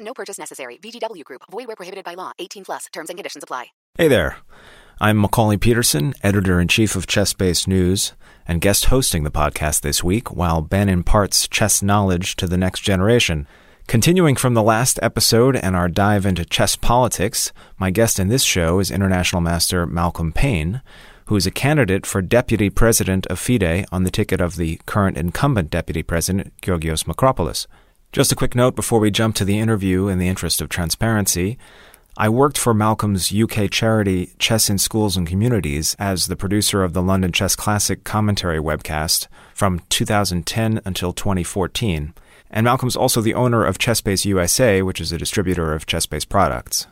No purchase necessary. VGW Group. Void were prohibited by law. 18 plus. Terms and conditions apply. Hey there. I'm Macauley Peterson, editor in chief of ChessBase News, and guest hosting the podcast this week while Ben imparts chess knowledge to the next generation. Continuing from the last episode and our dive into chess politics, my guest in this show is International Master Malcolm Payne, who is a candidate for Deputy President of FIDE on the ticket of the current incumbent Deputy President, Georgios Makropoulos. Just a quick note before we jump to the interview in the interest of transparency. I worked for Malcolm's UK charity Chess in Schools and Communities as the producer of the London Chess Classic commentary webcast from 2010 until 2014. And Malcolm's also the owner of ChessBase USA, which is a distributor of ChessBase products.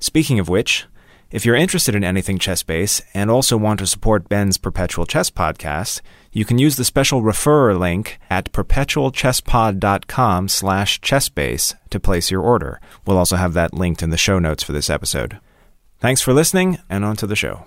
Speaking of which, if you're interested in anything ChessBase and also want to support Ben's Perpetual Chess podcast, you can use the special referrer link at perpetualchesspod.com slash chessbase to place your order. We'll also have that linked in the show notes for this episode. Thanks for listening, and on to the show.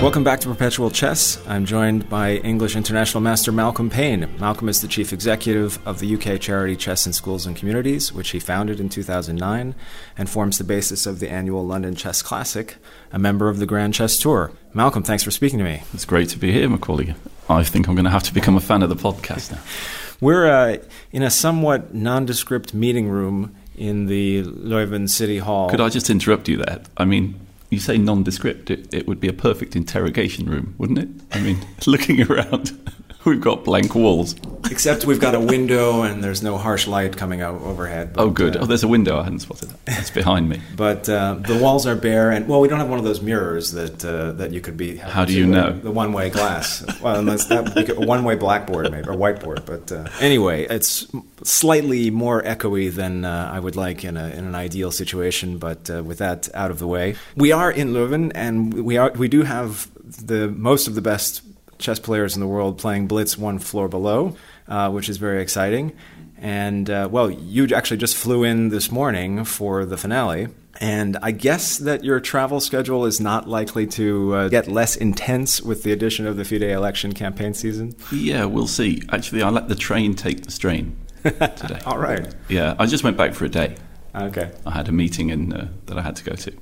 Welcome back to Perpetual Chess. I'm joined by English International Master Malcolm Payne. Malcolm is the chief executive of the UK charity Chess in Schools and Communities, which he founded in 2009 and forms the basis of the annual London Chess Classic, a member of the Grand Chess Tour. Malcolm, thanks for speaking to me. It's great to be here, Macauley. I think I'm going to have to become a fan of the podcast now. We're uh, in a somewhat nondescript meeting room in the Leuven City Hall. Could I just interrupt you there? I mean, you say nondescript, it, it would be a perfect interrogation room, wouldn't it? I mean, looking around, we've got blank walls. Except we've got a window and there's no harsh light coming out overhead. oh, good. uh, oh, there's a window. I hadn't spotted that. That's behind me. But uh, the walls are bare, and well, we don't have one of those mirrors that uh, that you could be. How do you know? The one-way glass. well, unless that would be a one-way blackboard, maybe or whiteboard. But uh, anyway, it's slightly more echoey than uh, I would like in, a, in an ideal situation. But uh, with that out of the way, we are in Leuven, and we are we do have the most of the best chess players in the world playing Blitz one floor below, uh, which is very exciting. And uh, well, you actually just flew in this morning for the finale. And I guess that your travel schedule is not likely to uh, get less intense with the addition of the FIDE election campaign season. Yeah, we'll see. Actually, I let the train take the strain today. All right. Yeah, I just went back for a day. Okay. I had a meeting in, uh, that I had to go to.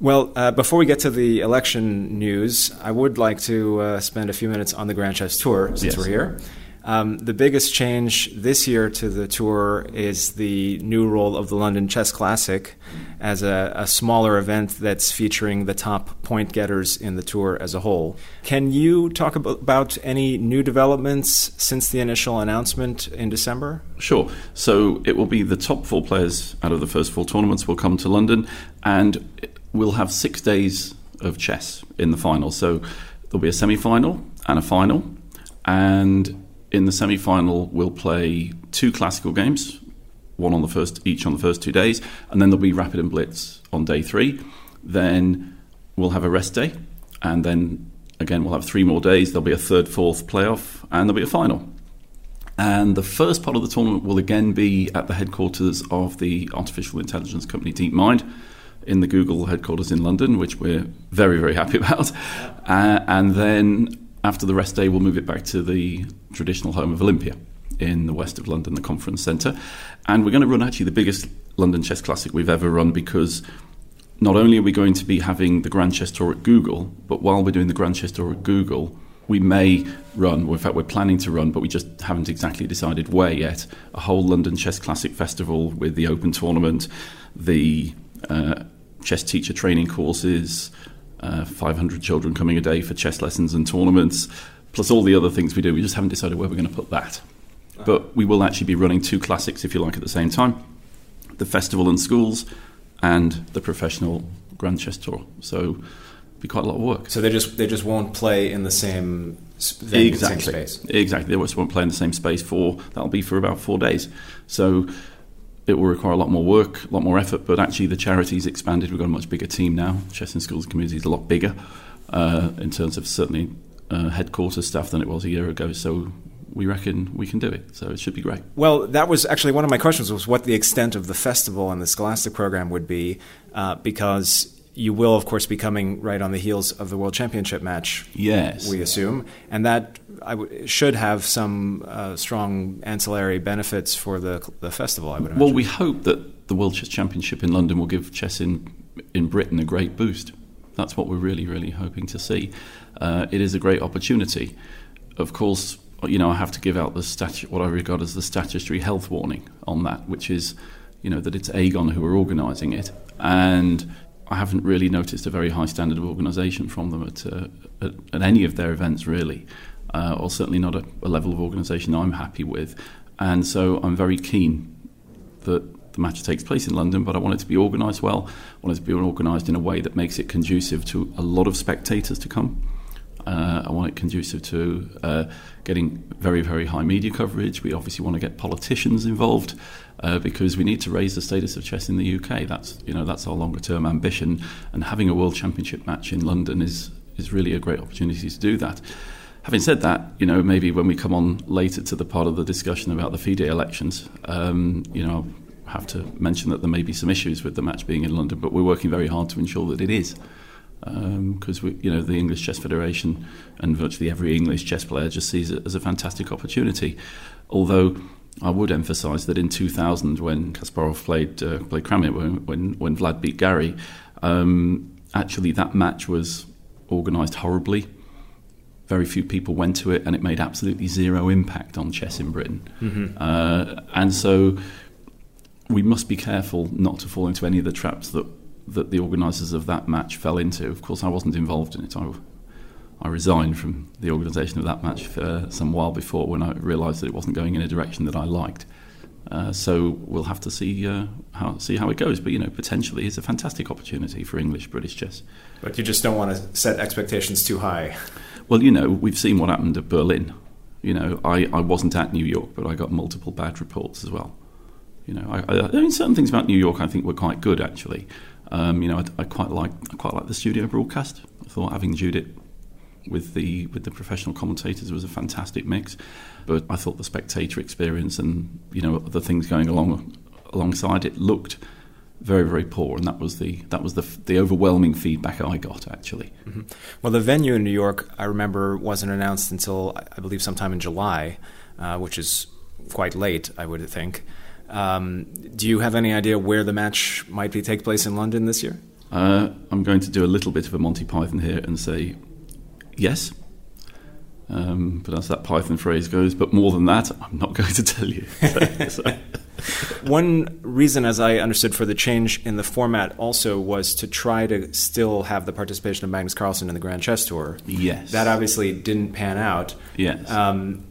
Well, uh, before we get to the election news, I would like to uh, spend a few minutes on the Grand Chess Tour since Yes. we're here. Um, the biggest change this year to the tour is the new role of the London Chess Classic as a, a smaller event that's featuring the top point getters in the tour as a whole. Can you talk about, about any new developments since the initial announcement in December? Sure. So it will be the top four players out of the first four tournaments will come to London, and we'll have six days of chess in the final. So there'll be a semi-final and a final, and in the semi-final we'll play two classical games, one on the first each on the first two days, and then there'll be rapid and blitz on day three. Then we'll have a rest day, and then again we'll have three more days. There'll be a third, fourth playoff, and there'll be a final. And the first part of the tournament will again be at the headquarters of the artificial intelligence company DeepMind in the Google headquarters in London, which we're very, very happy about. Uh, and then after the rest day, we'll move it back to the traditional home of Olympia in the west of London, the conference centre. And we're going to run actually the biggest London Chess Classic we've ever run because not only are we going to be having the Grand Chess Tour at Google, but while we're doing the Grand Chess Tour at Google, we may run, in fact, we're planning to run, but we just haven't exactly decided where yet, a whole London Chess Classic Festival with the Open Tournament, the uh, chess teacher training courses, uh, 500 children coming a day for chess lessons and tournaments, plus all the other things we do. We just haven't decided where we're going to put that. But we will actually be running two classics, if you like, at the same time the festival and schools and the professional Grand Chess Tour. So be quite a lot of work. So they just they just won't play in the same venue, exactly. same space. Exactly. They just won't play in the same space for that'll be for about four days. So it will require a lot more work, a lot more effort. But actually, the charity's expanded. We've got a much bigger team now. Chess in Schools community is a lot bigger uh, in terms of certainly uh, headquarters staff than it was a year ago. So we reckon we can do it. So it should be great. Well, that was actually one of my questions was what the extent of the festival and the Scholastic program would be, uh, because you will, of course, be coming right on the heels of the World Championship match. Yes. we assume, and that I w- should have some uh, strong ancillary benefits for the the festival. I would imagine. Well, we hope that the World Chess Championship in London will give chess in in Britain a great boost. That's what we're really, really hoping to see. Uh, it is a great opportunity. Of course, you know I have to give out the statu- what I regard as the statutory health warning on that, which is, you know, that it's Agon who are organising it, and I haven't really noticed a very high standard of organisation from them at, uh, at, at any of their events, really, uh, or certainly not a, a level of organisation I'm happy with. And so I'm very keen that the match takes place in London, but I want it to be organised well. I want it to be organised in a way that makes it conducive to a lot of spectators to come. Uh, I want it conducive to uh, getting very, very high media coverage. We obviously want to get politicians involved uh, because we need to raise the status of chess in the UK. That's you know that's our longer term ambition, and having a world championship match in London is is really a great opportunity to do that. Having said that, you know maybe when we come on later to the part of the discussion about the FIDE elections, um, you know. I'll have to mention that there may be some issues with the match being in London, but we're working very hard to ensure that it is because we, you know, the English Chess Federation and virtually every English chess player just sees it as a fantastic opportunity. Although I would emphasise that in 2000, when Kasparov played uh, played Kramnik, when, when when Vlad beat Gary, um, actually that match was organised horribly. Very few people went to it, and it made absolutely zero impact on chess in Britain. Uh, and so we must be careful not to fall into any of the traps that that the organisers of that match fell into. Of course, I wasn't involved in it. I, I resigned from the organisation of that match uh, some while before when I realised that it wasn't going in a direction that I liked. Uh, so we'll have to see uh, how see how it goes. But you know, potentially, it's a fantastic opportunity for English British chess. but you just don't want to set expectations too high. Well, you know, we've seen what happened at Berlin. You know, I, I wasn't at New York, but I got multiple bad reports as well. You know, I, I, I mean, certain things about New York I think were quite good actually. Um, you know, I, I quite like I quite like the studio broadcast. I thought having Judith with the with the professional commentators was a fantastic mix. But I thought the spectator experience and you know the things going along alongside it looked very very poor, and that was the that was the the overwhelming feedback I got actually. Mm-hmm. Well, the venue in New York, I remember, wasn't announced until I believe sometime in July, uh, which is quite late, I would think. Um, do you have any idea where the match might be take place in London this year? Uh, I'm going to do a little bit of a Monty Python here and say yes. Um, but as that Python phrase goes, but more than that, I'm not going to tell you. So, so. One reason, as I understood, for the change in the format also was to try to still have the participation of Magnus Carlsen in the Grand Chess Tour. Yes. That obviously didn't pan out. Yes. Um,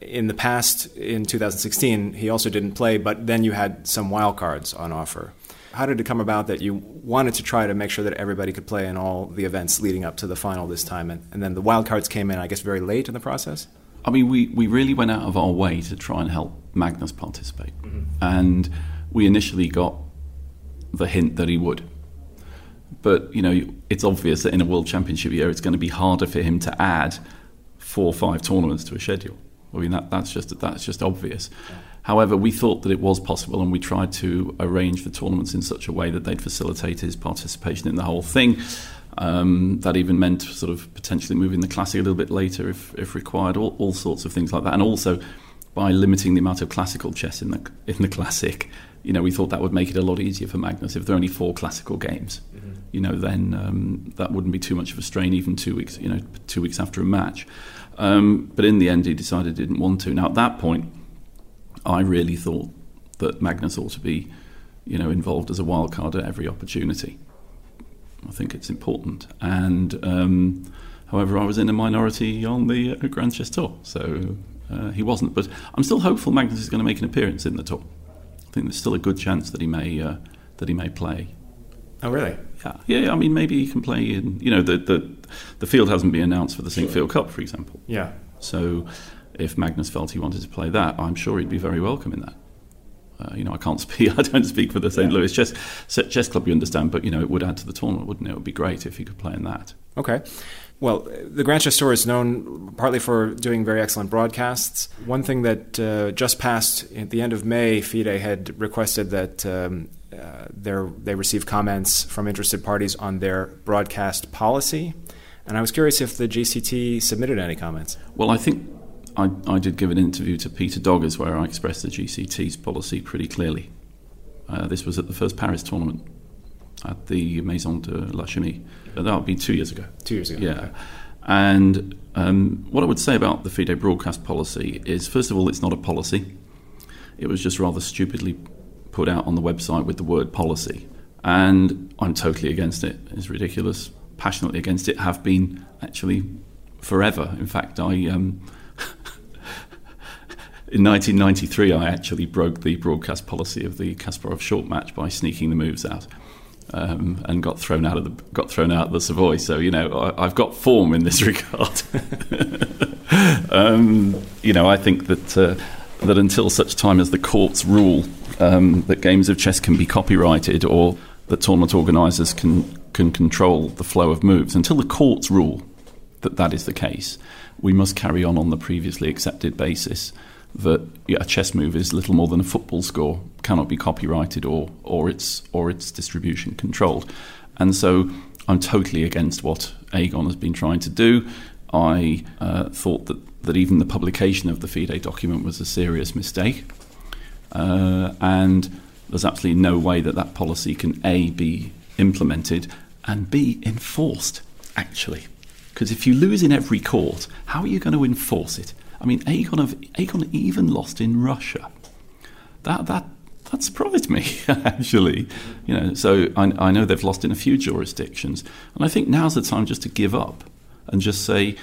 in the past, in 2016, he also didn't play, but then you had some wildcards on offer. How did it come about that you wanted to try to make sure that everybody could play in all the events leading up to the final this time, and, and then the wildcards came in, I guess, very late in the process? I mean, we, we really went out of our way to try and help Magnus participate. Mm-hmm. And we initially got the hint that he would. But, you know, it's obvious that in a World Championship year, it's going to be harder for him to add four or five tournaments to a schedule. I mean, that, that's, just, that's just obvious. Yeah. However, we thought that it was possible, and we tried to arrange the tournaments in such a way that they'd facilitate his participation in the whole thing. Um, that even meant sort of potentially moving the classic a little bit later if, if required, all, all sorts of things like that. And also, by limiting the amount of classical chess in the in the classic, you know, we thought that would make it a lot easier for Magnus if there are only four classical games. Mm-hmm. You know, then um, that wouldn't be too much of a strain, even two weeks. You know, two weeks after a match. Um, but in the end, he decided he didn't want to. Now, at that point, I really thought that Magnus ought to be, you know, involved as a wild card at every opportunity. I think it's important. And um, however, I was in a minority on the uh, Grand Chess Tour, so uh, he wasn't. But I'm still hopeful Magnus is going to make an appearance in the tour. I think there's still a good chance that he may uh, that he may play. Oh, really? Yeah, yeah. I mean, maybe he can play in. You know, the the, the field hasn't been announced for the Sinquefield Cup, for example. Yeah. So, if Magnus felt he wanted to play that, I'm sure he'd be very welcome in that. Uh, you know, I can't speak. I don't speak for the St. Yeah. Louis Chess Chess Club. You understand, but you know, it would add to the tournament, wouldn't it? It would be great if he could play in that. Okay. Well, the Grand Chess Tour is known partly for doing very excellent broadcasts. One thing that uh, just passed at the end of May, FIDE had requested that um, they receive comments from interested parties on their broadcast policy. And I was curious if the GCT submitted any comments. Well, I think I, I did give an interview to Peter Doggers where I expressed the GCT's policy pretty clearly. Uh, this was at the first Paris tournament at the Maison de la Chimie. Uh, that would be two years ago. Two years ago. Yeah. Okay. And um, what I would say about the FIDE broadcast policy is, first of all, it's not a policy. It was just rather stupidly put out on the website with the word policy. And I'm totally against it. It's ridiculous. Passionately against it. Have been actually forever. In fact, I. Um, in 1993, I actually broke the broadcast policy of the Kasparov Short match by sneaking the moves out. Um, and got thrown out of the got thrown out of the Savoy. So you know I, have got form in this regard. um, you know I think that uh, that until such time as the courts rule um, that games of chess can be copyrighted or that tournament organisers can can control the flow of moves, until the courts rule that that is the case, we must carry on on the previously accepted basis that a chess move is little more than a football score, cannot be copyrighted or, or, its, or its distribution controlled. And so I'm totally against what Agon has been trying to do. I uh, thought that, that even the publication of the FIDE document was a serious mistake. Uh, and there's absolutely no way that that policy can A, be implemented, and B, enforced, actually. Because if you lose in every court, how are you going to enforce it? I mean, Agon, Agon even lost in Russia. That, that, that surprised me, actually. You know, so I, I know they've lost in a few jurisdictions. And I think now's the time just to give up and just say,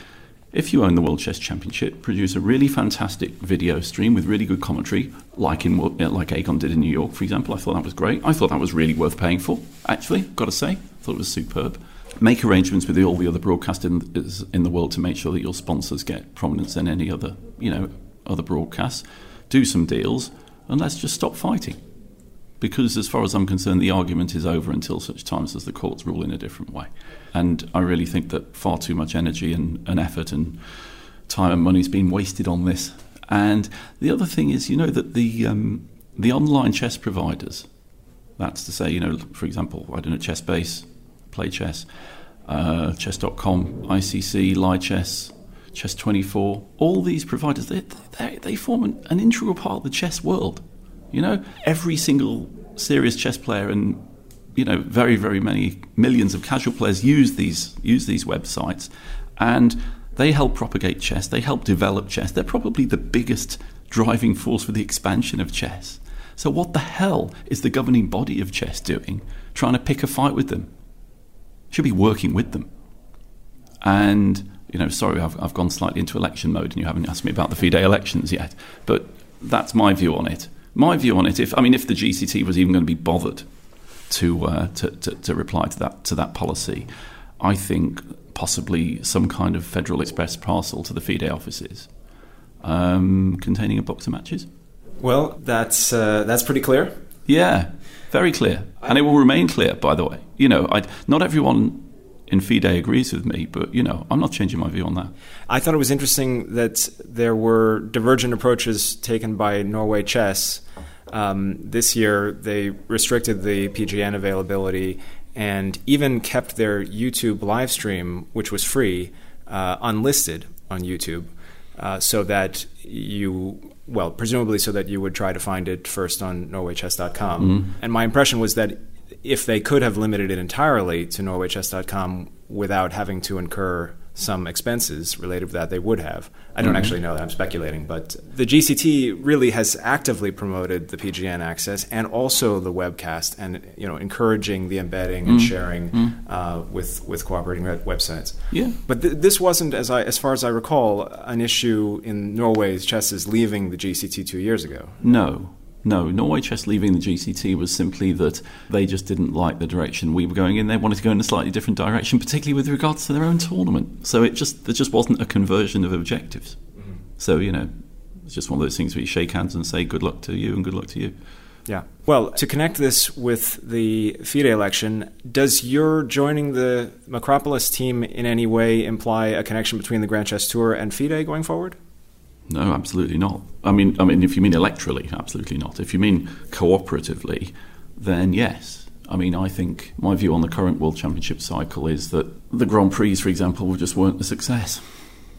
if you own the World Chess Championship, produce a really fantastic video stream with really good commentary, like in uh, like Agon did in New York, for example. I thought that was great. I thought that was really worth paying for. Actually, got to say, I thought it was superb make arrangements with all the other broadcasters in the world to make sure that your sponsors get prominence in any other, you know, other broadcasts. Do some deals, and let's just stop fighting. because, as far as I'm concerned, the argument is over until such times as the courts rule in a different way. And I really think that far too much energy and, and effort and time and money has been wasted on this. And the other thing is, you know, that the um, the online chess providers, that's to say, you know, for example, I don't know, ChessBase, Play Chess, uh, Chess.com, ICC, Lichess, Chess24, all these providers, they, they, they form an, an integral part of the chess world. You know, every single serious chess player and you know very very many millions of casual players use these use these websites, and they help propagate chess. They help develop chess. They're probably the biggest driving force for the expansion of chess. So what the hell is the governing body of chess doing? Trying to pick a fight with them? Should be working with them. And you know, sorry, I've, I've gone slightly into election mode, and you haven't asked me about the FIDE elections yet. But that's my view on it my view on it, if I mean, if the GCT was even going to be bothered to, uh, to, to, to reply to that to that policy, I think possibly some kind of Federal Express parcel to the FIDE offices um, containing a box of matches. Well, that's uh, that's pretty clear. Yeah, very clear, and it will remain clear. By the way, you know, I'd, not everyone in FIDE agrees with me, but you know, I'm not changing my view on that. I thought it was interesting that there were divergent approaches taken by Norway Chess. Um, this year, they restricted the PGN availability and even kept their YouTube live stream, which was free, uh, unlisted on YouTube, uh, so that you, well, presumably so that you would try to find it first on NorwayChess.com. Mm-hmm. And my impression was that if they could have limited it entirely to NorwayChess.com without having to incur some expenses related to that, they would have. I don't mm-hmm. actually know that. I'm speculating. But the GCT really has actively promoted the PGN access and also the webcast and you know encouraging the embedding and mm-hmm. sharing mm-hmm. uh, with with cooperating websites. Yeah. But th- this wasn't, as I as far as I recall, an issue in Norway's chesses leaving the GCT two years ago. No. No, Norway Chess leaving the GCT was simply that they just didn't like the direction we were going in. They wanted to go in a slightly different direction, particularly with regards to their own tournament. So it just there just wasn't a conversion of objectives. Mm-hmm. So you know, it's just one of those things where you shake hands and say good luck to you and good luck to you. Yeah. Well, to connect this with the FIDE election, does your joining the Makropoulos team in any way imply a connection between the Grand Chess Tour and FIDE going forward? No, absolutely not. I mean, I mean, if you mean electorally, absolutely not. If you mean cooperatively, then yes. I mean, I think my view on the current World Championship cycle is that the Grand Prix, for example, just weren't a success,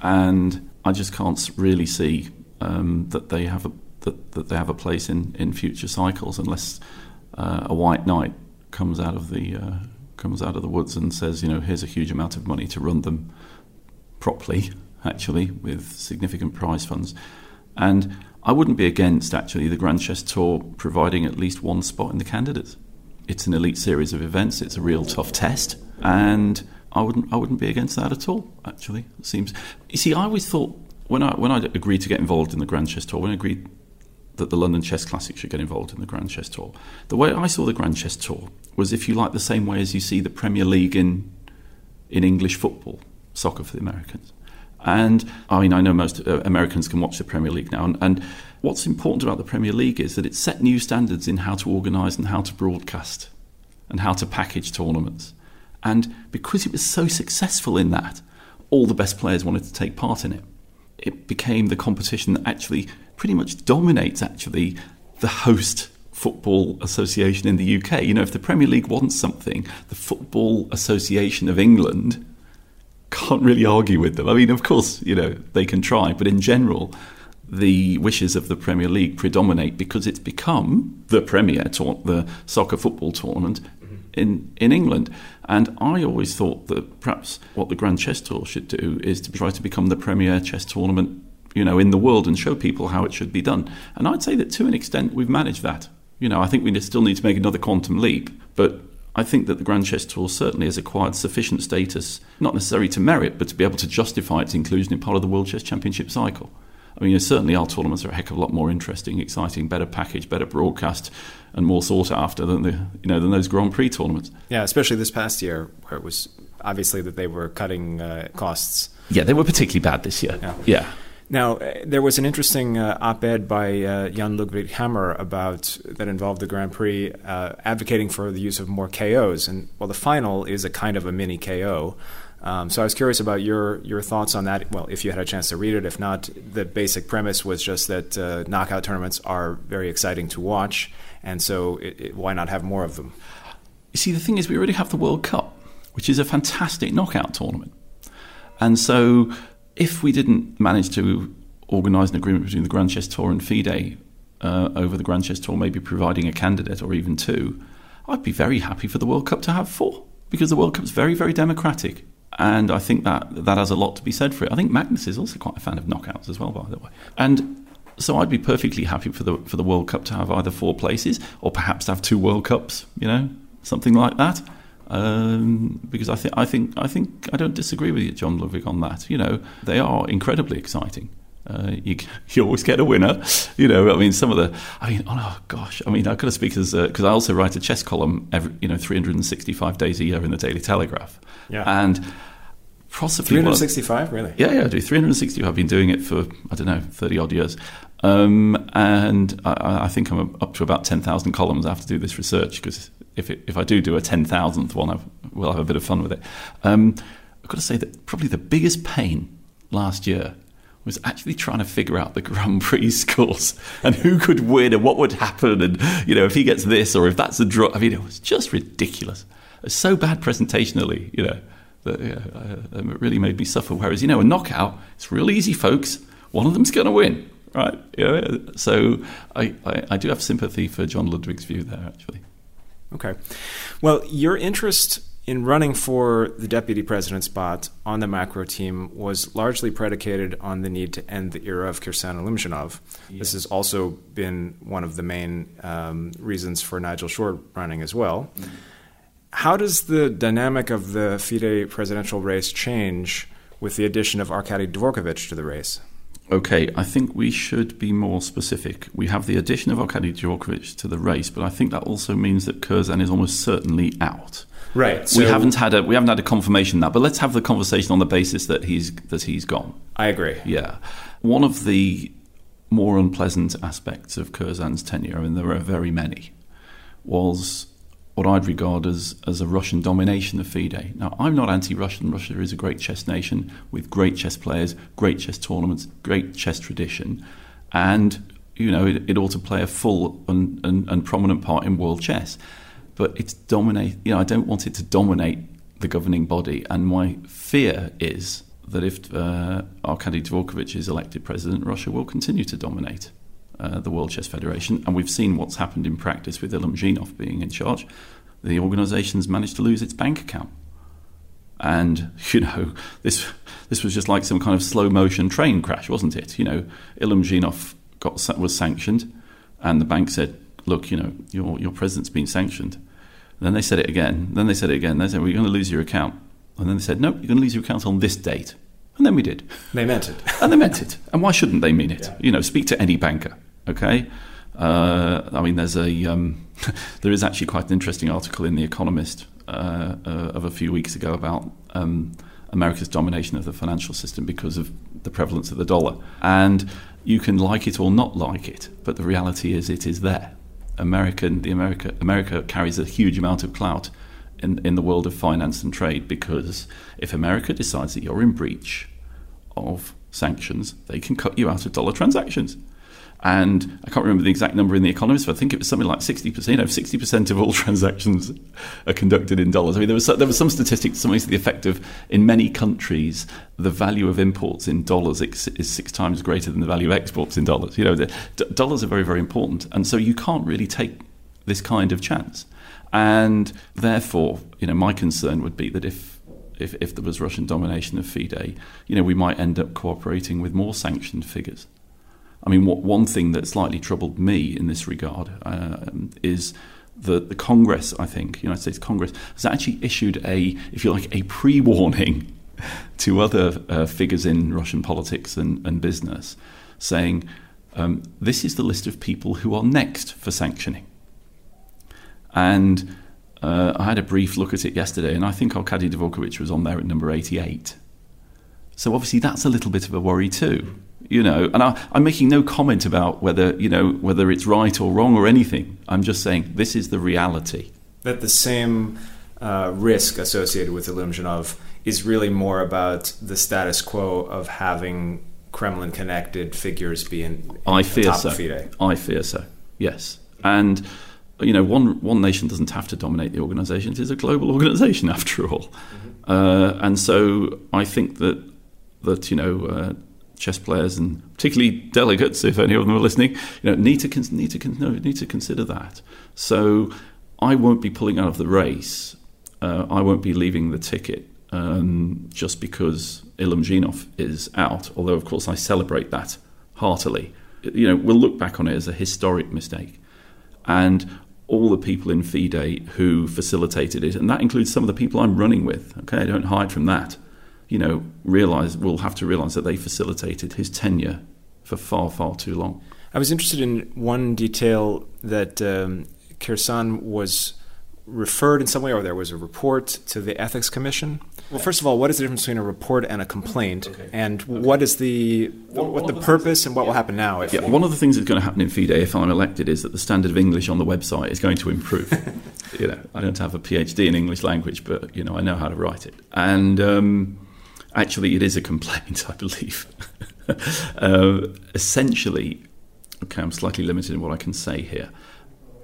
and I just can't really see um, that they have a that, that they have a place in, in future cycles unless uh, a white knight comes out of the uh, comes out of the woods and says, you know, here's a huge amount of money to run them properly actually, with significant prize funds. And I wouldn't be against, actually, the Grand Chess Tour providing at least one spot in the candidates. It's an elite series of events, it's a real tough test, and I wouldn't, I wouldn't be against that at all, actually. It seems. You see, I always thought, when I, when I agreed to get involved in the Grand Chess Tour, when I agreed that the London Chess Classic should get involved in the Grand Chess Tour. The way I saw the Grand Chess Tour was, if you like, the same way as you see the Premier League in in English football, soccer for the Americans. And I mean, I know most uh, Americans can watch the Premier League now. And, and what's important about the Premier League is that it set new standards in how to organise and how to broadcast and how to package tournaments. And because it was so successful in that, all the best players wanted to take part in it. It became the competition that actually pretty much dominates actually the host football association in the UK. You know, if the Premier League wants something, the Football Association of England can't really argue with them. I mean, of course, you know, they can try, but in general, the wishes of the Premier League predominate because it's become the premier tour- the soccer football tournament mm-hmm. in in England. And I always thought that perhaps what the Grand Chess Tour should do is to try to become the premier chess tournament, you know, in the world and show people how it should be done. And I'd say that to an extent we've managed that. You know, I think we still need to make another quantum leap, but I think that the Grand Chess Tour certainly has acquired sufficient status, not necessarily to merit, but to be able to justify its inclusion in part of the World Chess Championship cycle. I mean, certainly our tournaments are a heck of a lot more interesting, exciting, better packaged, better broadcast, and more sought after than the you know than those Grand Prix tournaments. Yeah, especially this past year, where it was obviously that they were cutting uh, costs. Yeah, they were particularly bad this year. Yeah. yeah. Now, uh, there was an interesting uh, op-ed by uh, Jan Ludwig Hammer about that involved the Grand Prix uh, advocating for the use of more KOs, and well, the final is a kind of a mini KO. Um, so I was curious about your your thoughts on that. Well, if you had a chance to read it, if not, the basic premise was just that uh, knockout tournaments are very exciting to watch, and so it, it, why not have more of them? You see, the thing is, we already have the World Cup, which is a fantastic knockout tournament, and so if we didn't manage to organise an agreement between the Grand Chess Tour and FIDE uh, over the Grand Chess Tour, maybe providing a candidate or even two, I'd be very happy for the World Cup to have four because the World Cup is very, very democratic. And I think that that has a lot to be said for it. I think Magnus is also quite a fan of knockouts as well, by the way. And so I'd be perfectly happy for the for the World Cup to have either four places or perhaps have two World Cups, you know, something like that. Um, because I think I think I think I don't disagree with you, John Ludwig, on that. You know, they are incredibly exciting. Uh, you, you always get a winner. You know, I mean, some of the, I mean, oh gosh, I mean, got to speak as, because I also write a chess column every, you know, 365 days a year in the Daily Telegraph. Yeah. And possibly. 365, really? Yeah, yeah, I do. 360. I've been doing it for, I don't know, 30 odd years. Um, and I, I, think I'm up to about 10,000 columns. I have to do this research because if, if I do do a 10,000th one, I've, we'll have a bit of fun with it. Um, I've got to say that probably the biggest pain last year was actually trying to figure out the Grand Prix scores and who could win and what would happen and you know if he gets this or if that's a draw. I mean, it was just ridiculous. It's so bad presentationally, you know, that yeah, uh, it really made me suffer. Whereas you know, a knockout, it's real easy, folks. One of them's going to win, right? Yeah. So I, I, I do have sympathy for John Ludwig's view there, actually. Okay. Well, your interest in running for the deputy president spot on the macro team was largely predicated on the need to end the era of Kirsan. Yeah. This has also been one of the main um, reasons for Nigel Short running as well. Mm-hmm. How does the dynamic of the FIDE presidential race change with the addition of Arkady Dvorkovich to the race? Okay, I think we should be more specific. We have the addition of Arkady Dvorkovich to the race, but I think that also means that Kirsan is almost certainly out. Right. So we haven't had a we haven't had a confirmation that, but let's have the conversation on the basis that he's that he's gone. I agree. Yeah. One of the more unpleasant aspects of Kirsan's tenure, I mean there are very many, was what I'd regard as, as a Russian domination of FIDE. Now, I'm not anti Russian. Russia is a great chess nation with great chess players, great chess tournaments, great chess tradition, and you know it, it ought to play a full and, and, and prominent part in world chess but it's dominate. You know, I don't want it to dominate the governing body, and my fear is that if uh, Arkady Dvorkovich is elected president, Russia will continue to dominate uh, the World Chess Federation, and we've seen what's happened in practice with Ilyumzhinov being in charge. The organisation's managed to lose its bank account, and you know this this was just like some kind of slow motion train crash, wasn't it? You know, Ilyumzhinov got was sanctioned, and the bank said, "Look, you know, your your president's been sanctioned." then they said it again. Then they said it again. They said, well, you're going to lose your account. And then they said, no, you're going to lose your account on this date. And then we did. They meant it. and they meant it. And why shouldn't they mean it? Yeah. You know, speak to any banker, okay? Uh, I mean, there's a um, there is actually quite an interesting article in the Economist uh, uh, of a few weeks ago about um, America's domination of the financial system because of the prevalence of the dollar. And you can like it or not like it, but the reality is it is there. American, the America, America carries a huge amount of clout in, in the world of finance and trade because if America decides that you're in breach of sanctions, they can cut you out of dollar transactions. And I can't remember the exact number in The Economist, but I think it was something like 60%. You know, 60% of all transactions are conducted in dollars. I mean, there was, there was some statistics, something to the effect of in many countries, the value of imports in dollars is six times greater than the value of exports in dollars. You know, the, d- dollars are very, very important. And so you can't really take this kind of chance. And therefore, you know, my concern would be that if if, if there was Russian domination of FIDE, you know, we might end up cooperating with more sanctioned figures. I mean, what, one thing that slightly troubled me in this regard uh, is that the Congress, I think, United States Congress, has actually issued a, if you like, a pre warning to other uh, figures in Russian politics and, and business, saying um, this is the list of people who are next for sanctioning. And uh, I had a brief look at it yesterday, and I think Arkady Dvorkovich was on there at number 88. So obviously that's a little bit of a worry too You know, and I, I'm making no comment about whether you know whether it's right or wrong or anything. I'm just saying this is the reality. That the same uh, risk associated with Ilyumzhinov is really more about the status quo of having Kremlin connected figures being I fear top so. I fear so. Yes, and you know, one one nation doesn't have to dominate the organisation. It is a global organisation after all, uh, and so I think that that you know. Uh, chess players and particularly delegates, if any of them are listening, you know, need to con- need to con- need to consider that. So I won't be pulling out of the race. Uh, I won't be leaving the ticket um, just because Ilyumzhinov is out. Although, of course, I celebrate that heartily. You know, we'll look back on it as a historic mistake, and all the people in FIDE who facilitated it, and that includes some of the people I'm running with. Okay, I don't hide from that. You know, realize we'll have to realize that they facilitated his tenure for far, far too long. I was interested in one detail that um, Kirsan was referred in some way, or there was a report to the Ethics Commission. Well, first of all, what is the difference between a report and a complaint, and what is the what, what the purpose and what will happen now? If Yeah, one of the things that's going to happen in FIDE if I'm elected is that the standard of English on the website is going to improve. you know, I don't have a PhD in English language, but you know, I know how to write it. And um, actually, it is a complaint, I believe. uh, essentially, okay, I'm slightly limited in what I can say here.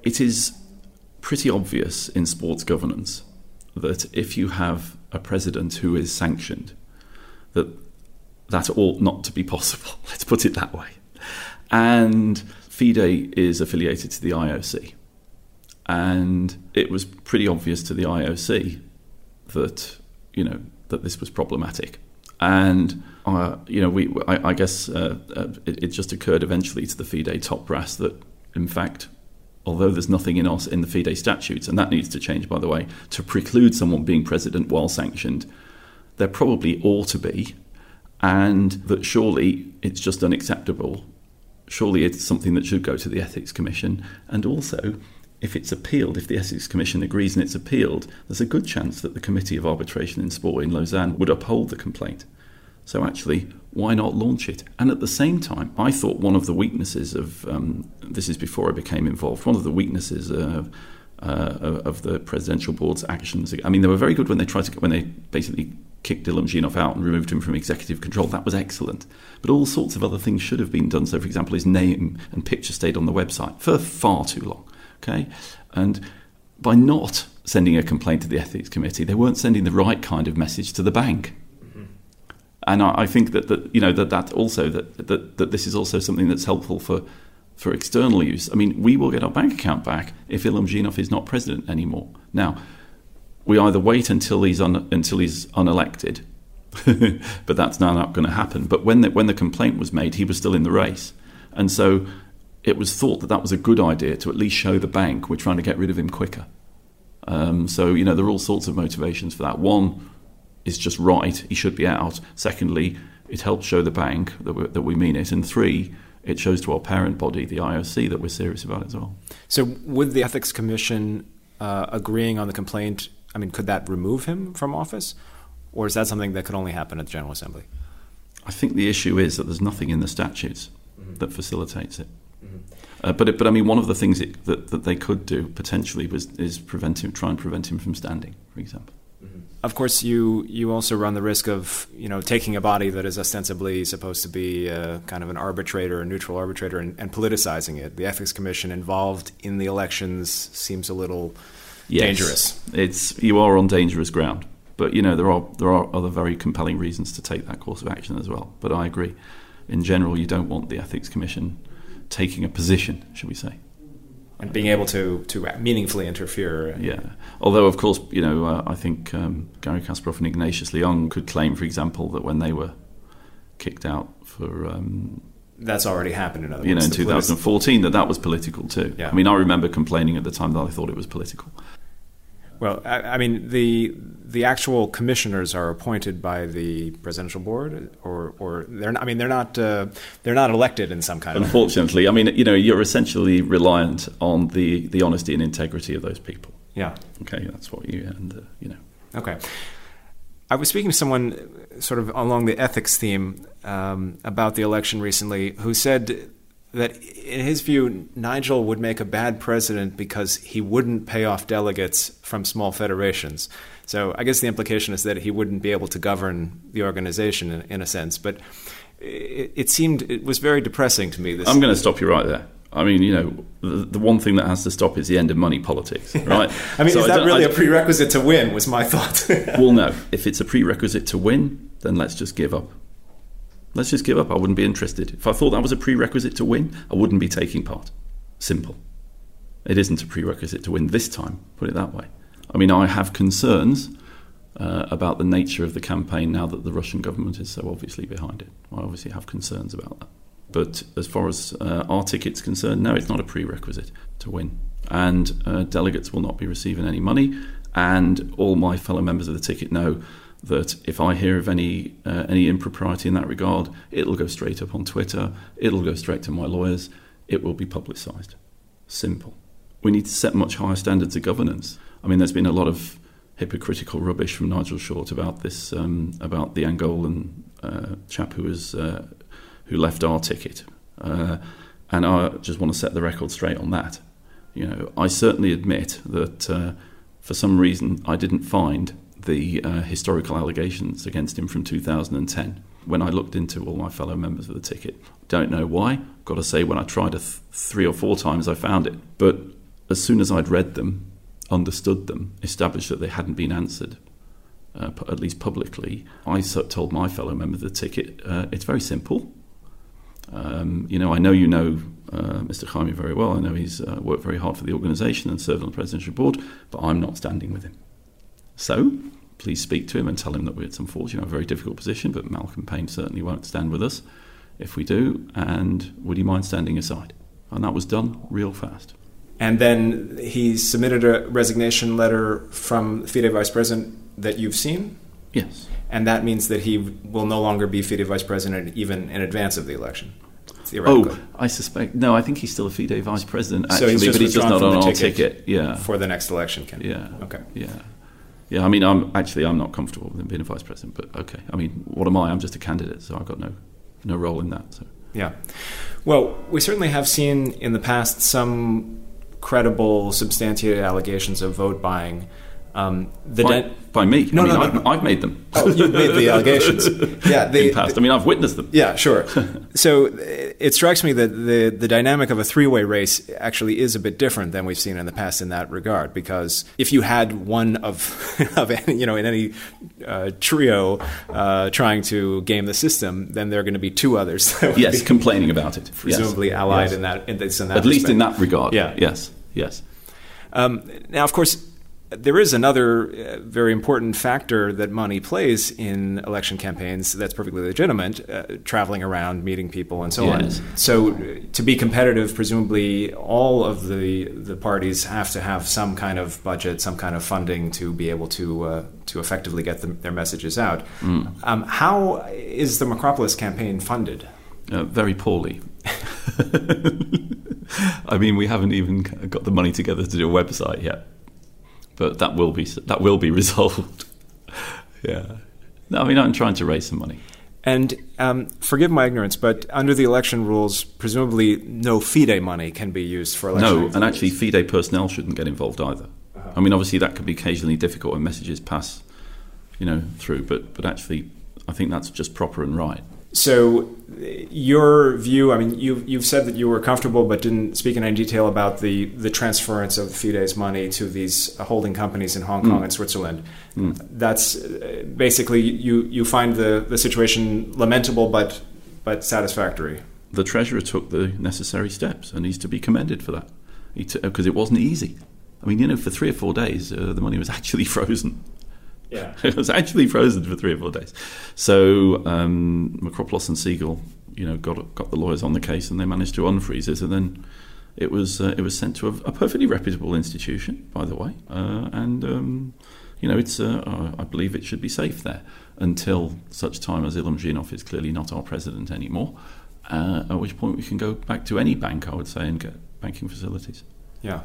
It is pretty obvious in sports governance that if you have a president who is sanctioned, that that ought not to be possible. Let's put it that way. And FIDE is affiliated to the IOC. And it was pretty obvious to the IOC that, you know, that this was problematic. And, uh, you know, we, I, I guess uh, uh, it, it just occurred eventually to the FIDE top brass that, in fact, although there's nothing in us in the FIDE statutes, and that needs to change, by the way, to preclude someone being president while sanctioned, there probably ought to be, and that surely it's just unacceptable. Surely it's something that should go to the Ethics Commission, and also, if it's appealed, if the Ethics Commission agrees and it's appealed, there's a good chance that the Committee of Arbitration in Sport in Lausanne would uphold the complaint. So actually, why not launch it? And at the same time, I thought one of the weaknesses of um, this is before I became involved. One of the weaknesses of, uh, of the presidential board's actions. I mean, they were very good when they tried to when they basically kicked Ilyumzhinov out and removed him from executive control. That was excellent. But all sorts of other things should have been done. So, for example, his name and picture stayed on the website for far too long. Okay, and by not sending a complaint to the ethics committee, they weren't sending the right kind of message to the bank and I, I think that, that you know that that also that, that that this is also something that's helpful for for external use. I mean, we will get our bank account back if Ilyumzhinov is not president anymore. Now, we either wait until he's un, until he's unelected, but that's now not going to happen. But when the, when the complaint was made, he was still in the race, and so it was thought that that was a good idea to at least show the bank we're trying to get rid of him quicker. Um, so you know there are all sorts of motivations for that. One is just right; he should be out. Secondly, it helps show the bank that we, that we mean it, and three, it shows to our parent body, the IOC, that we're serious about it as well. So, with the ethics commission uh, agreeing on the complaint, I mean, could that remove him from office, or is that something that could only happen at the General Assembly? I think the issue is that there's nothing in the statutes mm-hmm. that facilitates it. Mm-hmm. Uh, but, it, but I mean, one of the things it, that, that they could do potentially was is prevent him, try and prevent him from standing, for example. Of course, you you also run the risk of you know taking a body that is ostensibly supposed to be uh, kind of an arbitrator, a neutral arbitrator, and, and, politicizing it. The ethics commission involved in the elections seems a little yes. dangerous. It's you are on dangerous ground, but you know there are there are other very compelling reasons to take that course of action as well. But I agree, in general, you don't want the ethics commission taking a position, should we say? And being able to to meaningfully interfere. Yeah. Although, of course, you know, uh, I think um, Garry Kasparov and Ignatius Leung could claim, for example, that when they were kicked out for. Um, that's already happened in other you know in 2014 that that was political too yeah. i mean i remember complaining at the time that i thought it was political well, I, I, mean, the the actual commissioners are appointed by the presidential board, or or they're not, I mean they're not uh, they're not elected in some kind of. Unfortunately, I mean you know you're essentially reliant on the the honesty and integrity of those people. Yeah. Okay, that's what you and uh, you know. Okay. I was speaking to someone sort of along the ethics theme um, about the election recently who said that in his view, Nigel would make a bad president because he wouldn't pay off delegates from small federations. So I guess the implication is that he wouldn't be able to govern the organization in, in a sense. But it, it, seemed it was very depressing to me. This I'm going to stop you right there. I mean, you know, the, the, one thing that has to stop is the end of money politics, right? I mean, so is that really a prerequisite to win? Was my thought. well, no. If it's a prerequisite to win, then let's just give up. Let's just give up. I wouldn't be interested. If I thought that was a prerequisite to win, I wouldn't be taking part. Simple. It isn't a prerequisite to win this time, put it that way. I mean, I have concerns uh, about the nature of the campaign now that the Russian government is so obviously behind it. I obviously have concerns about that. But as far as uh, our ticket's concerned, no, it's not a prerequisite to win. And uh, delegates will not be receiving any money. And all my fellow members of the ticket know that if I hear of any uh, any impropriety in that regard, it'll go straight up on Twitter. It'll go straight to my lawyers. It will be publicised. Simple. We need to set much higher standards of governance. I mean, there's been a lot of hypocritical rubbish from Nigel Short about this um, about the Angolan uh, chap who was uh, who left our ticket, uh, and I just want to set the record straight on that. You know, I certainly admit that uh, for some reason I didn't find the uh, historical allegations against him from 2010 when I looked into all my fellow members of the ticket. Don't know why. Got to say, when I tried th- three or four times, I found it. But as soon as I'd read them, understood them, established that they hadn't been answered, uh, at least publicly, I told my fellow member of the ticket, uh, it's very simple. Um, you know, I know you know uh, Mr. Jaime very well. I know he's uh, worked very hard for the organisation and served on the presidential board, but I'm not standing with him. So please speak to him and tell him that it's unfortunately in a very difficult position, but Malcolm Pein certainly won't stand with us if we do. And would he mind standing aside? And that was done real fast. And then he submitted a resignation letter from FIDE vice president that you've seen? Yes. And that means that he will no longer be FIDE vice president even in advance of the election? Oh, I suspect. No, I think he's still a FIDE vice president, actually, so he's but he's just not on our ticket, ticket. Yeah. For the next election, Ken. Yeah. Okay. Yeah. Yeah, I mean, I'm actually I'm not comfortable with him being a vice president, but okay. I mean, what am I? I'm just a candidate, so I've got no no role in that. So yeah, well, we certainly have seen in the past some credible, substantiated allegations of vote buying um, the by, by me. No, I mean, no, I've, no. I've, made them. Oh, you've made the allegations. yeah, the, in past. I mean, I've witnessed them. Yeah, sure. so it strikes me that the the dynamic of a three way race actually is a bit different than we've seen in the past in that regard. Because if you had one of of any, you know in any uh, trio uh, trying to game the system, then there are going to be two others. yes, complaining about it. Presumably yes. allied yes. in that in, this, in that. At respect. least in that regard. Yeah. Yes. Yes. Um, now, of course there is another uh, very important factor that money plays in election campaigns that's perfectly legitimate uh, traveling around, meeting people, and so yes. on. So, uh, to be competitive, presumably all of the, the parties have to have some kind of budget, some kind of funding to be able to, uh, to effectively get their messages out. Mm. Um, how is the Makropoulos campaign funded? Uh, very poorly. I mean, we haven't even got the money together to do a website yet but that will be that will be resolved. yeah. No, I mean, I'm trying to raise some money. And um, forgive my ignorance, but under the election rules, presumably no FIDE money can be used for election. No, and actually, FIDE personnel shouldn't get involved either. Uh-huh. I mean, obviously, that can be occasionally difficult when messages pass, you know, through. But but actually, I think that's just proper and right. So, your view, I mean, you've, you've said that you were comfortable but didn't speak in any detail about the, the transference of FIDE's money to these holding companies in Hong Kong mm. and Switzerland. Mm. That's uh, basically, you, you find the, the situation lamentable but, but satisfactory. The Treasurer took the necessary steps and he's to be commended for that because t- it wasn't easy. I mean, you know, for three or four days, uh, the money was actually frozen. Yeah. it was actually frozen for three or four days. So um, and Siegel, you know, got got the lawyers on the case, and they managed to unfreeze it, and then it was uh, it was sent to a, a, perfectly reputable institution, by the way, uh, and um, you know, it's uh, I believe it should be safe there until such time as Ilham is clearly not our president anymore. Uh, at which point we can go back to any bank, I would say, and get banking facilities. Yeah.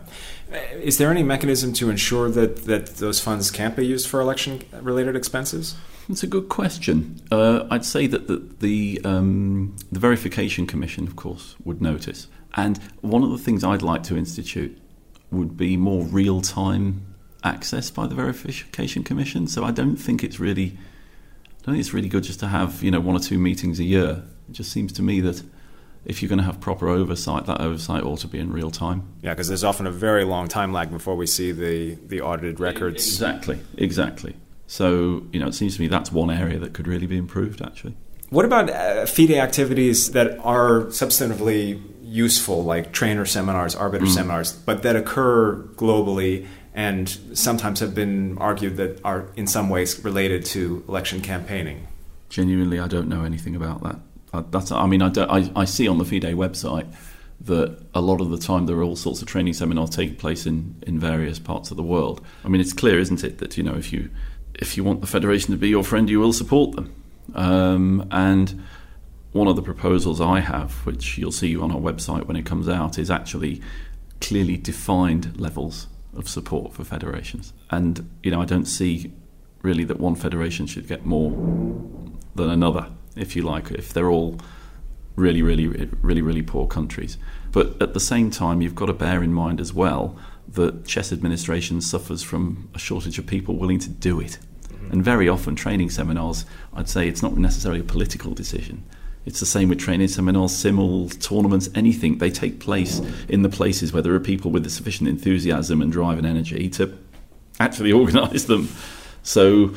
Is there any mechanism to ensure that, that those funds can't be used for election related expenses? It's a good question. Uh, I'd say that the the, um, the verification commission, of course, would notice. And one of the things I'd like to institute would be more real time access by the verification commission. So I don't think it's really, I don't think it's really good just to have you know one or two meetings a year. It just seems to me that if you're going to have proper oversight, that oversight ought to be in real time. Yeah, because there's often a very long time lag before we see the, the audited records. Exactly, exactly. So, you know, it seems to me that's one area that could really be improved, actually. What about uh, FIDE activities that are substantively useful, like trainer seminars, arbiter mm. seminars, but that occur globally and sometimes have been argued that are in some ways related to election campaigning? Genuinely, I don't know anything about that. I, that's, I mean, I, I, I see on the FIDE website that a lot of the time there are all sorts of training seminars taking place in, in various parts of the world. I mean, it's clear, isn't it, that you know if you if you want the federation to be your friend, you will support them. Um, and one of the proposals I have, which you'll see on our website when it comes out, is actually clearly defined levels of support for federations. And you know, I don't see really that one federation should get more than another, if you like, if they're all really, really, really, really poor countries. But at the same time, you've got to bear in mind as well that chess administration suffers from a shortage of people willing to do it. Mm-hmm. And very often, training seminars, I'd say it's not necessarily a political decision. It's the same with training seminars, simul, tournaments, anything. They take place in the places where there are people with the sufficient enthusiasm and drive and energy to actually organise them. So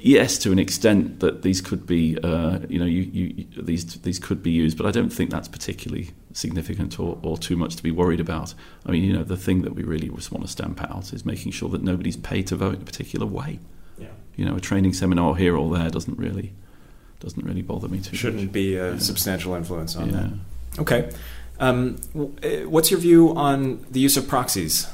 yes, to an extent that these could be, uh, you know, you, you, these these could be used, but I don't think that's particularly significant or, or too much to be worried about. I mean, you know, the thing that we really just want to stamp out is making sure that nobody's paid to vote in a particular way. Yeah. You know, a training seminar here or there doesn't really doesn't really bother me too. Shouldn't much. be a yeah. substantial influence on yeah. that. Okay. Um, what's your view on the use of proxies?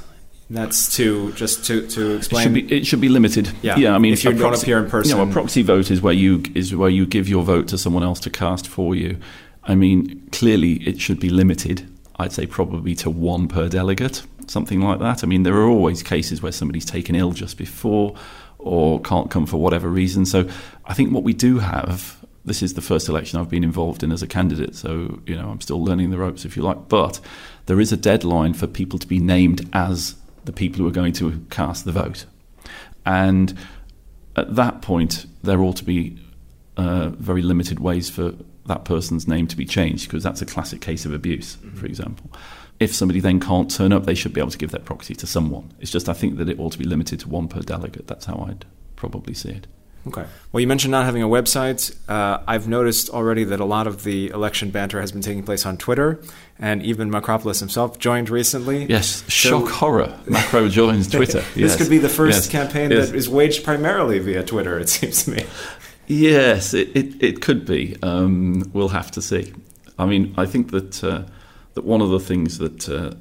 That's to just to, to explain. It should, be, it should be limited. Yeah, yeah. I mean, if you don't appear in person, you know, a proxy vote is where you is where you give your vote to someone else to cast for you. I mean, clearly it should be limited. I'd say probably to one per delegate, something like that. I mean, there are always cases where somebody's taken ill just before or can't come for whatever reason. So I think what we do have. This is the first election I've been involved in as a candidate, so you know I'm still learning the ropes, if you like. But there is a deadline for people to be named as the people who are going to cast the vote. And at that point, there ought to be uh, very limited ways for that person's name to be changed because that's a classic case of abuse, mm-hmm. for example. If somebody then can't turn up, they should be able to give their proxy to someone. It's just I think that it ought to be limited to one per delegate. That's how I'd probably see it. Okay. Well, you mentioned not having a website. Uh, I've noticed already that a lot of the election banter has been taking place on Twitter, and even Makropoulos himself joined recently. Yes, shock horror. Macro joins Twitter. this could be the first yes. campaign yes. that is waged primarily via Twitter, it seems to me. Yes, it, it, it could be. Um, we'll have to see. I mean, I think that uh, that one of the things that, uh,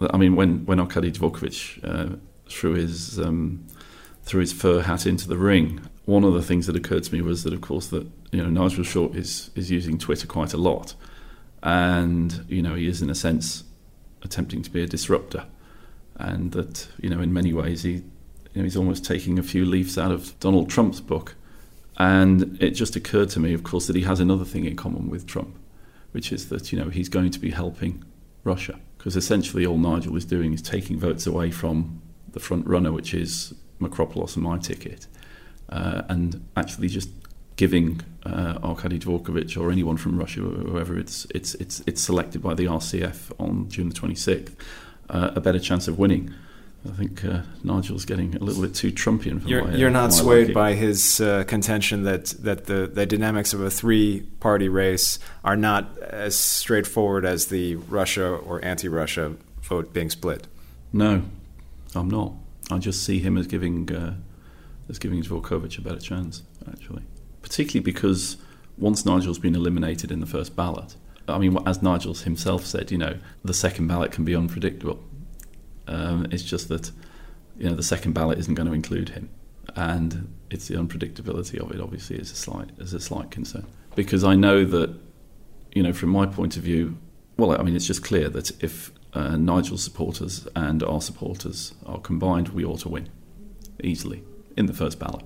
that I mean, when when Arkady Dvorkovich uh, threw his um, threw his fur hat into the ring, one of the things that occurred to me was that, of course, that you know Nigel Short is is using Twitter quite a lot, and you know he is in a sense attempting to be a disruptor, and that you know in many ways he you know he's almost taking a few leaves out of Donald Trump's book, and it just occurred to me, of course, that he has another thing in common with Trump, which is that you know he's going to be helping Russia. Because essentially all Nigel is doing is taking votes away from the front runner, which is Makropoulos and my ticket uh, and actually just giving uh, Arkady Dvorkovich or anyone from Russia, whoever it's it's it's it's selected by the RCF on June the 26th, uh, a better chance of winning. I think uh, Nigel's getting a little bit too Trumpian. For you're, my, you're not swayed liking. by his uh, contention that that the, the dynamics of a three-party race are not as straightforward as the Russia or anti-Russia vote being split. No, I'm not. I just see him as giving that's giving Dvorkovich a better chance, actually. Particularly because once Nigel's been eliminated in the first ballot, I mean, as Nigel himself said, you know, the second ballot can be unpredictable. Um, it's just that, you know, the second ballot isn't going to include him, and it's the unpredictability of it. Obviously, is a slight is a slight concern because I know that, you know, from my point of view, well, I mean, it's just clear that if uh, Nigel's supporters and our supporters are combined, we ought to win easily in the first ballot.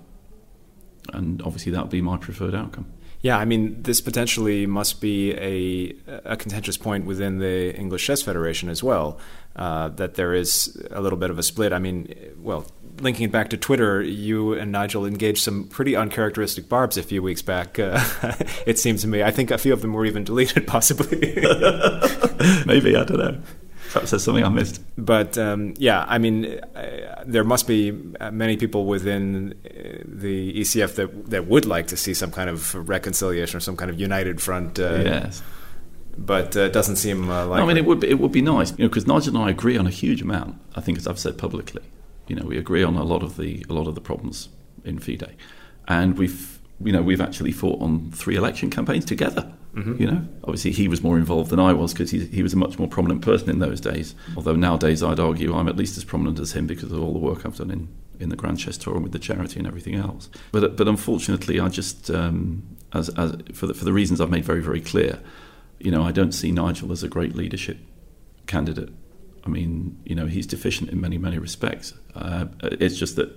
and obviously that would be my preferred outcome. Yeah, I mean, this potentially must be a, a contentious point within the English Chess Federation as well. Uh, that there is a little bit of a split. I mean, well, linking it back to Twitter, you and Nigel engaged some pretty uncharacteristic barbs a few weeks back. Uh, it seems to me. I think a few of them were even deleted, possibly. Maybe I don't know. Perhaps there's something I missed. But um, yeah, I mean, uh, there must be many people within uh, the ECF that that would like to see some kind of reconciliation or some kind of united front. Uh, yes. But uh, it doesn't seem uh, like. I mean, it would be, it would be nice, you know, because Nigel and I agree on a huge amount. I think, as I've said publicly, you know, we agree on a lot of the a lot of the problems in FIDE, and we've you know we've actually fought on three election campaigns together. Mm-hmm. You know, obviously he was more involved than I was because he, he was a much more prominent person in those days. Although nowadays I'd argue I'm at least as prominent as him because of all the work I've done in, in the Grand Chess Tour and with the charity and everything else. But but unfortunately, I just um, as, as for the, for the reasons I've made very very clear, you know, I don't see Nigel as a great leadership candidate. I mean, you know, he's deficient in many many respects. Uh, it's just that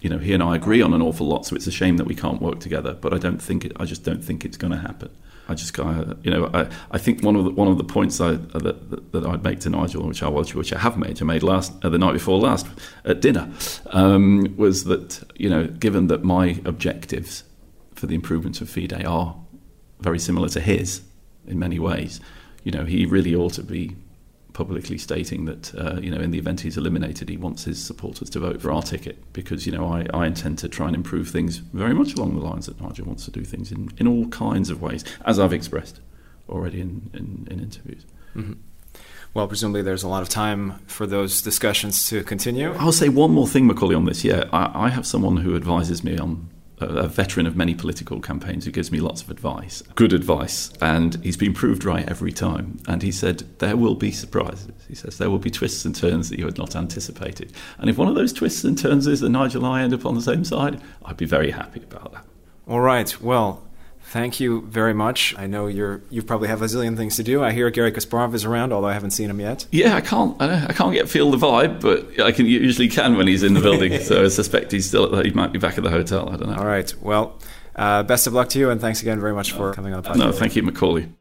you know he and I agree on an awful lot, so it's a shame that we can't work together. But I don't think it, I just don't think it's going to happen. I just you know, I, I think one of the, one of the points I, that, that, that I'd make to Nigel, which I which I have made, I made last uh, the night before last at dinner, um, was that you know, given that my objectives for the improvements of FIDE are very similar to his in many ways, you know, he really ought to be publicly stating that uh, you know in the event he's eliminated, he wants his supporters to vote for our ticket because you know I, I intend to try and improve things very much along the lines that Nigel wants to do things in, in all kinds of ways, as I've expressed already in, in, in interviews. Mm-hmm. Well, presumably there's a lot of time for those discussions to continue. I'll say one more thing, Macauley, on this. Yeah, I, I have someone who advises me on a veteran of many political campaigns who gives me lots of advice, good advice, and he's been proved right every time. And he said, There will be surprises. He says, There will be twists and turns that you had not anticipated. And if one of those twists and turns is that Nigel and I end up on the same side, I'd be very happy about that. All right. Well, Thank you very much. I know you're you probably have a zillion things to do. I hear Garry Kasparov is around, although I haven't seen him yet. Yeah, I can't I, I can't get feel the vibe, but I can usually can when he's in the building. so I suspect he's still the, he might be back at the hotel. I don't know. All right. Well, uh, best of luck to you, and thanks again very much for coming on the podcast. No, thank you, Macauley.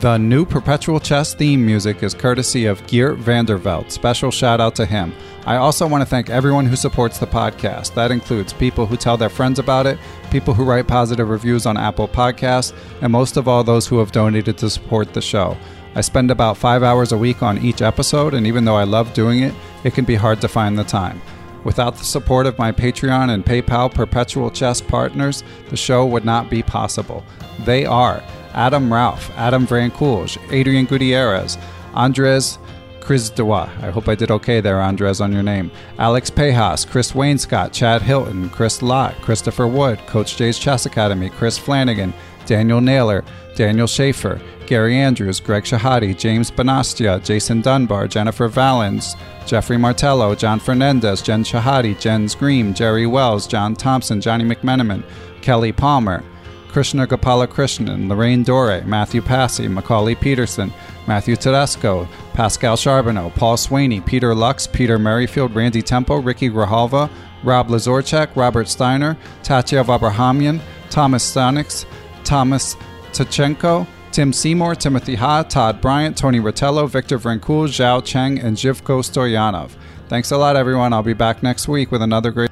The new Perpetual Chess theme music is courtesy of Geert Vanderveld. Special shout out to him. I also want to thank everyone who supports the podcast. That includes people who tell their friends about it, people who write positive reviews on Apple Podcasts, and most of all, those who have donated to support the show. I spend about five hours a week on each episode, and even though I love doing it, it can be hard to find the time. Without the support of my Patreon and PayPal Perpetual Chess partners, the show would not be possible. They are Adam Ralph, Adam Coolge, Adrian Gutierrez, Andres Krizdewa. I hope I did okay there, Andres, on your name. Alex Pejas, Chris Wainscott, Chad Hilton, Chris Lott, Christopher Wood, Coach Jay's Chess Academy, Chris Flanagan, Daniel Naylor, Daniel Schaefer, Gary Andrews, Greg Shahade, James Bonastia, Jason Dunbar, Jennifer Valens, Jeffrey Martello, John Fernandez, Jen Shahade, Jens Green, Jerry Wells, John Thompson, Johnny McMenamin, Kelly Palmer, Krishna Gopala Krishnan, Lorraine Dore, Matthew Passy, Macauley Peterson, Matthew Tedesco, Pascal Charbonneau, Paul Swaney, Peter Lux, Peter Merrifield, Randy Tempo, Ricky Grahalva, Rob Lazorchak, Robert Steiner, Tatya Abrahamian, Thomas Stanix, Thomas Tachenko, Tim Seymour, Timothy Ha, Todd Bryant, Tony Rotello, Victor Vrankul, Zhao Cheng, and Jivko Stoyanov. Thanks a lot, everyone. I'll be back next week with another great.